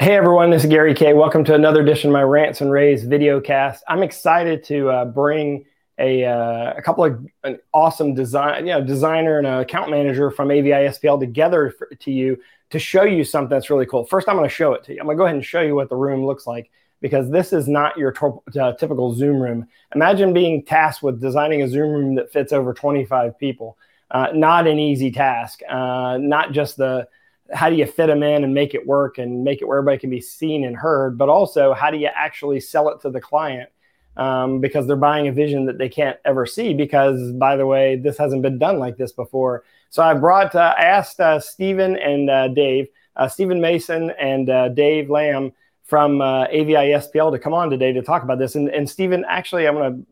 Hey everyone, this is Gary K. Welcome to another edition of my Rants and Raves video cast. I'm excited to uh, bring a, uh, a couple of an awesome design, you know, designer and an account manager from AVI SPL together for, to you to show you something that's really cool. First, I'm going to show it to you. I'm going to go ahead and show you what the room looks like because this is not your uh, typical Zoom room. Imagine being tasked with designing a Zoom room that fits over 25 people. Uh, not an easy task. Uh, not just the how do you fit them in and make it work and make it where everybody can be seen and heard, but also how do you actually sell it to the client um, because they're buying a vision that they can't ever see because, by the way, this hasn't been done like this before. So I brought, uh, I asked uh, Steven and uh, Dave, uh, Steven Mason and uh, Dave Lambe from uh, AVI SPL to come on today to talk about this. And, and Steven, actually, I'm going to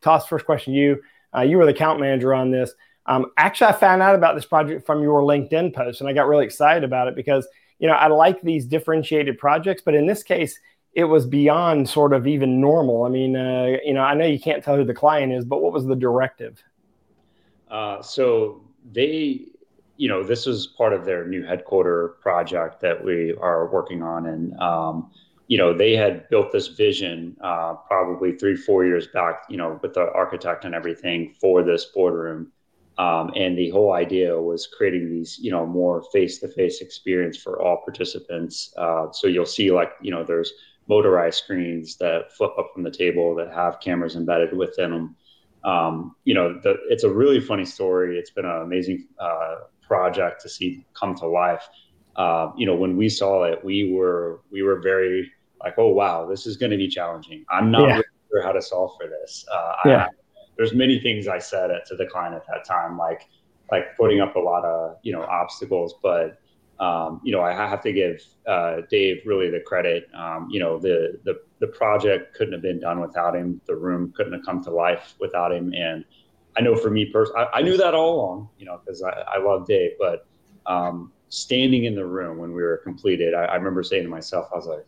toss first question to you. Uh, you were the account manager on this. Um, actually, I found out about this project from your LinkedIn post, and I got really excited about it because you know I like these differentiated projects, but in this case, it was beyond sort of even normal. I mean, uh, you know, I know you can't tell who the client is, but what was the directive? Uh, so they, you know, this was part of their new headquarter project that we are working on, and um, you know, they had built this vision uh, probably three, four years back, you know, with the architect and everything for this boardroom. Um, and the whole idea was creating these, you know, more face-to-face experience for all participants. Uh, so you'll see, like, you know, there's motorized screens that flip up from the table that have cameras embedded within them um, you know, the, it's a really funny story. It's been an amazing uh, project to see come to life. Uh, you know, when we saw it, we were we were very like, oh wow, this is going to be challenging. I'm not Yeah. really sure how to solve for this. Uh, Yeah. I, there's many things I said to the client at that time, like like putting up a lot of you know obstacles, but um, you know, I have to give uh, Dave really the credit. Um, you know, the, the the project couldn't have been done without him. The room couldn't have come to life without him. And I know for me personally, I, I knew that all along. You know, because I, I love Dave, but um, standing in the room when we were completed, I, I remember saying to myself, I was like,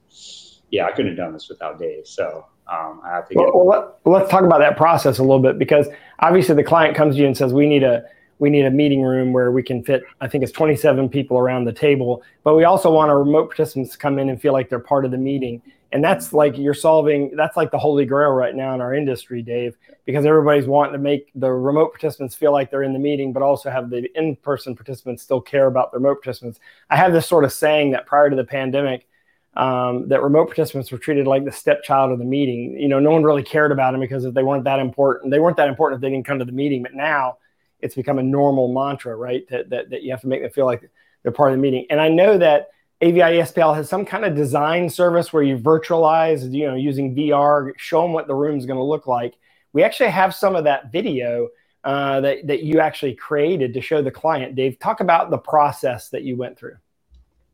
"Yeah, I couldn't have done this without Dave." So um, I have to give. Well, well, let, let's talk about that process a little bit because obviously the client comes to you and says we need a we need a meeting room where we can fit I think it's 27 people around the table, but we also want our remote participants to come in and feel like they're part of the meeting. And that's like you're solving that's like the holy grail right now in our industry, Dave, because everybody's wanting to make the remote participants feel like they're in the meeting, but also have the in-person participants still care about the remote participants. I have this sort of saying that prior to the pandemic, um, that remote participants were treated like the stepchild of the meeting. You know, no one really cared about them because if they weren't that important, they weren't that important if they didn't come to the meeting. But now it's become a normal mantra, right? That, that, that you have to make them feel like they're part of the meeting. And I know that AVI SPL has some kind of design service where you virtualize, you know, using VR, show them what the room's going to look like. We actually have some of that video uh, that, that you actually created to show the client. Dave, talk about the process that you went through.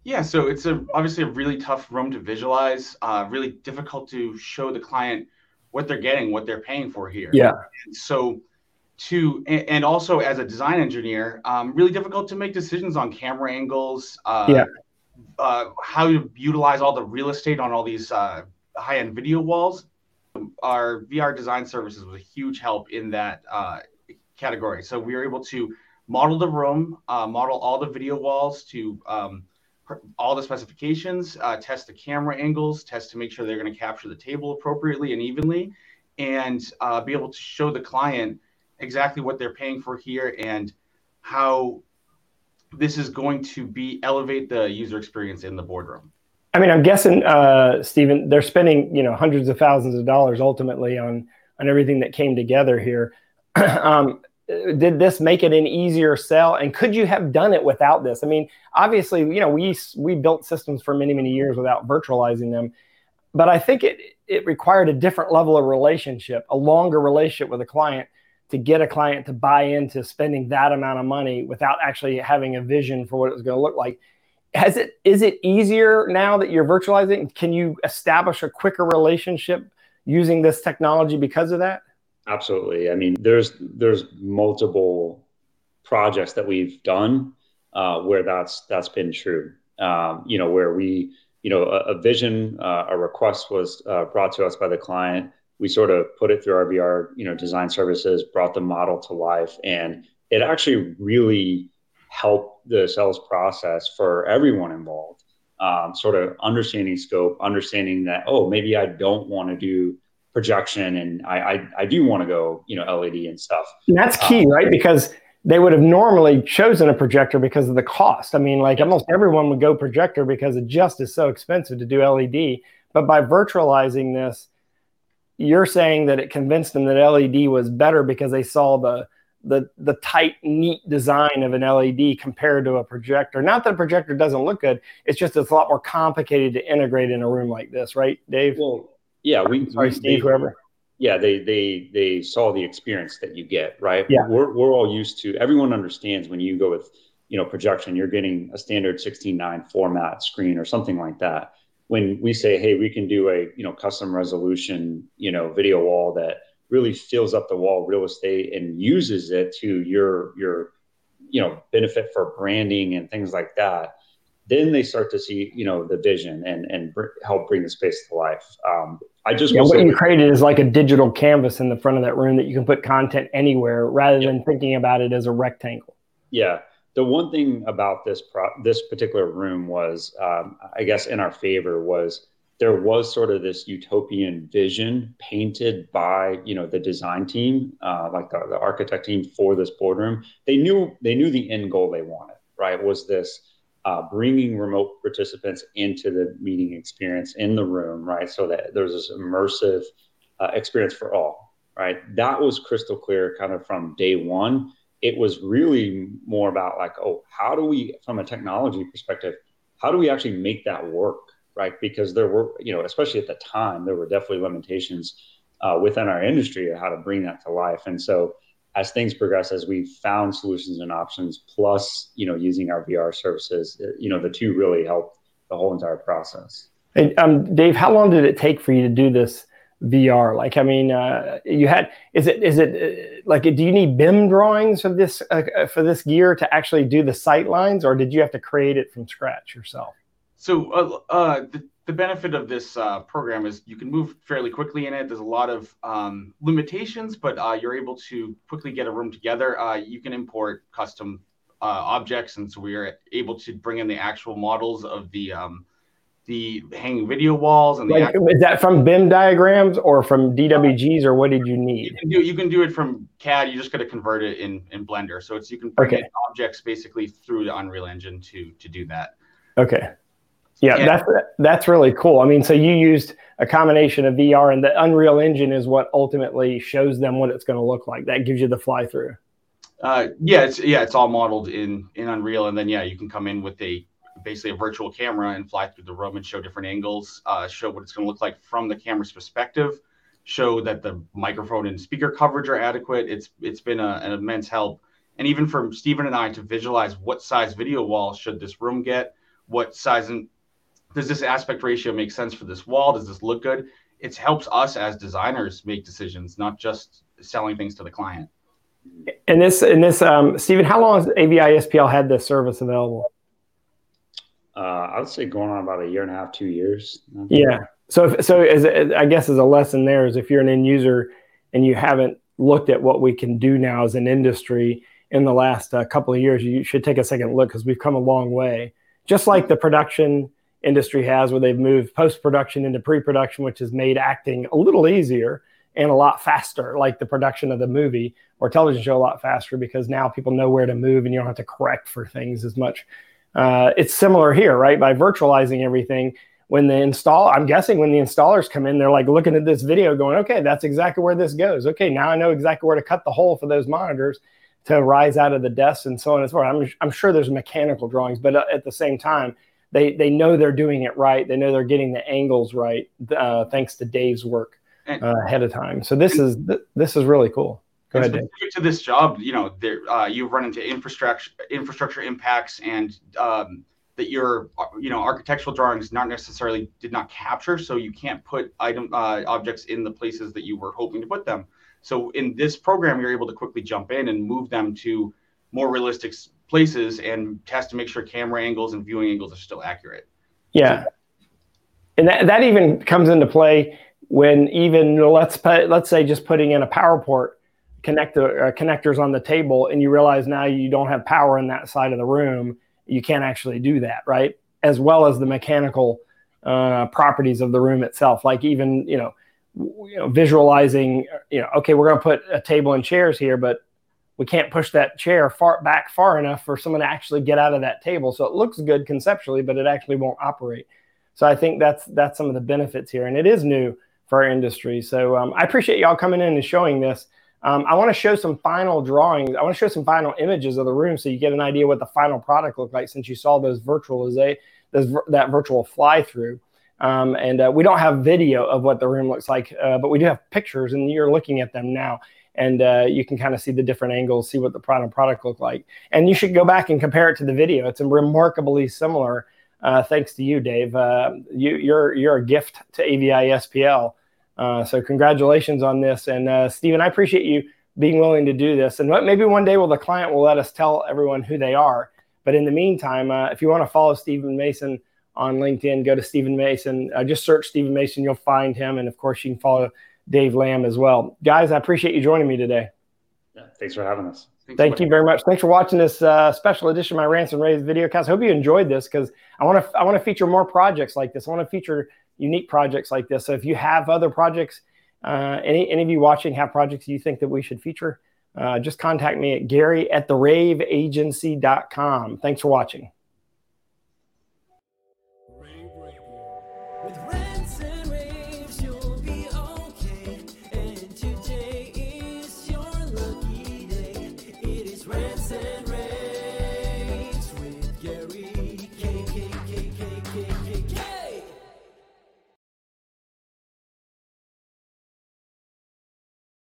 Yeah, so it's a obviously a really tough room to visualize. Uh, really difficult to show the client what they're getting, what they're paying for here. Yeah. And so, to and, also as a design engineer, um, really difficult to make decisions on camera angles. Uh, Yeah. Uh, how to utilize all the real estate on all these uh, high-end video walls. Our VR design services was a huge help in that uh, category. So we were able to model the room, uh, model all the video walls to um, all the specifications, uh, test the camera angles, test to make sure they're going to capture the table appropriately and evenly, and uh, be able to show the client exactly what they're paying for here and how this is going to be elevate the user experience in the boardroom. I mean, I'm guessing, uh, Steven, they're spending you know hundreds of thousands of dollars ultimately on on everything that came together here. um, did this make it an easier sell? And could you have done it without this? I mean, obviously, you know, we we built systems for many many years without virtualizing them, but I think it it required a different level of relationship, a longer relationship with a client to get a client to buy into spending that amount of money without actually having a vision for what it was going to look like has it is it easier now that you're virtualizing can you establish a quicker relationship using this technology because of that Absolutely. I mean, there's there's multiple projects that we've done uh, where that's that's been true. Um, you know, where we, you know, a, a vision, uh, a request was uh, brought to us by the client. We sort of put it through our VR, you know, design services, brought the model to life, and it actually really helped the sales process for everyone involved. Um, sort of understanding scope, understanding that oh maybe I don't want to do projection and I I, I do want to go you know LED and stuff. And that's key, um, right? Because they would have normally chosen a projector because of the cost. I mean, like almost everyone would go projector because it just is so expensive to do LED. But by virtualizing this, you're saying that it convinced them that LED was better because they saw the the the tight, neat design of an LED compared to a projector. Not that a projector doesn't look good; it's just it's a lot more complicated to integrate in a room like this, right, Dave? Well, yeah, we sorry, we, Steve, they, whoever. Yeah, they they they saw the experience that you get, right? Yeah, we're we're all used to. Everyone understands when you go with you know projection, you're getting a standard 16:9 format screen or something like that. When we say, hey, we can do a you know custom resolution you know video wall that really fills up the wall real estate and uses it to your your you know benefit for branding and things like that then they start to see you know the vision and and br- help bring the space to life. Um, i just yeah, what you created is like a digital canvas in the front of that room that you can put content anywhere rather than thinking about it as a rectangle. Yeah the one thing about this pro- this particular room was um, i guess in our favor was there was sort of this utopian vision painted by you know the design team uh, like the, the architect team for this boardroom. They knew they knew the end goal they wanted right? Was this uh, bringing remote participants into the meeting experience in the room right? So that there's this immersive uh, experience for all right? That was crystal clear kind of from day one it was really more about like oh how do we from a technology perspective how do we actually make that work right? Because there were, you know, especially at the time, there were definitely limitations uh, within our industry of how to bring that to life. And so, as things progress, as we found solutions and options, plus you know, using our VR services, uh, you know, the two really helped the whole entire process. And um, Dave, how long did it take for you to do this VR? Like, I mean, uh, you had is it is it uh, like do you need BIM drawings for this uh, for this gear to actually do the sight lines, or did you have to create it from scratch yourself? So uh, uh, the, the benefit of this uh, program is you can move fairly quickly in it. There's a lot of um, limitations, but uh, you're able to quickly get a room together. Uh, you can import custom uh, objects, and so we are able to bring in the actual models of the um, the hanging video walls and like, is that from BIM diagrams or from DWGs or what did you need? You can do, you can do it from CAD. You just got to convert it in in Blender. So it's you can bring Okay. objects basically through the Unreal Engine to to do that. Okay. Yeah, Yeah. that's that's really cool. I mean, so you used a combination of VR and the Unreal Engine is what ultimately shows them what it's going to look like. That gives you the fly through. Uh, yeah, it's yeah, it's all modeled in in Unreal, and then yeah, you can come in with a basically a virtual camera and fly through the room and show different angles, uh, show what it's going to look like from the camera's perspective, show that the microphone and speaker coverage are adequate. It's it's been a, an immense help, and even for Steven and I to visualize what size video wall should this room get, what size and does this aspect ratio make sense for this wall? Does this look good? It helps us as designers make decisions, not just selling things to the client. And this and this, um, Steven, how long has AVI SPL had this service available? Uh, I would say going on about a year and a half, two years. Yeah. So, if, so as I guess as a lesson there is if you're an end user and you haven't looked at what we can do now as an industry in the last uh, couple of years, you should take a second look because we've come a long way. Just like the production industry has, where they've moved post production into pre production, which has made acting a little easier and a lot faster, like the production of the movie or television show a lot faster because now people know where to move and you don't have to correct for things as much. Uh, it's similar here, right? By virtualizing everything, when the install, I'm guessing when the installers come in, they're like looking at this video going, okay, that's exactly where this goes. Okay, now I know exactly where to cut the hole for those monitors to rise out of the desk and so on and so forth. I'm, I'm sure there's mechanical drawings, but uh, at the same time, they, they know they're doing it right. They know they're getting the angles right, uh, thanks to Dave's work uh, ahead of time. So this is this is really cool. Go ahead, to this job, you know, there uh, you've run into infrastructure infrastructure impacts and um, that your you know architectural drawings not necessarily did not capture, so you can't put item uh, objects in the places that you were hoping to put them. So in this program, you're able to quickly jump in and move them to more realistic places and test to make sure camera angles and viewing angles are still accurate. Yeah, and that, that even comes into play when even let's put, let's say just putting in a power port connector uh, connectors on the table, and you realize now you don't have power in that side of the room. You can't actually do that, right? As well as the mechanical uh, properties of the room itself, like even you know, you know, visualizing. You know, okay, we're going to put a table and chairs here, but we can't push that chair far back far enough for someone to actually get out of that table. So it looks good conceptually, but it actually won't operate. So I think that's that's some of the benefits here, and it is new for our industry. So um, I appreciate y'all coming in and showing this. Um, I want to show some final drawings. I want to show some final images of the room so you get an idea what the final product looked like since you saw those virtualization, those that virtual fly through. Um, and uh, we don't have video of what the room looks like, uh, but we do have pictures, and you're looking at them now and uh, you can kind of see the different angles, see what the final product looked like. And you should go back and compare it to the video. It's remarkably similar. Uh, thanks to you, Dave. Uh, you, are you're, you're a gift to AVI SPL. Uh, so congratulations on this. And uh, Steven, I appreciate you being willing to do this. And maybe one day, will the client will let us tell everyone who they are. But in the meantime, uh, if you want to follow Steven Mason on LinkedIn, go to Steven Mason. just search Steven Mason, you'll find him. And of course, you can follow Dave Lambe as well. Guys, I appreciate you joining me today. Yeah, thanks for having us. Thanks Thank you very much. Thanks for watching this uh, special edition of my Rants and Raves video cast. I hope you enjoyed this because I want to I want to feature more projects like this. I want to feature unique projects like this. So if you have other projects, uh, any any of you watching have projects you think that we should feature, uh, just contact me at Gary at the raveagency.com. Thanks for watching.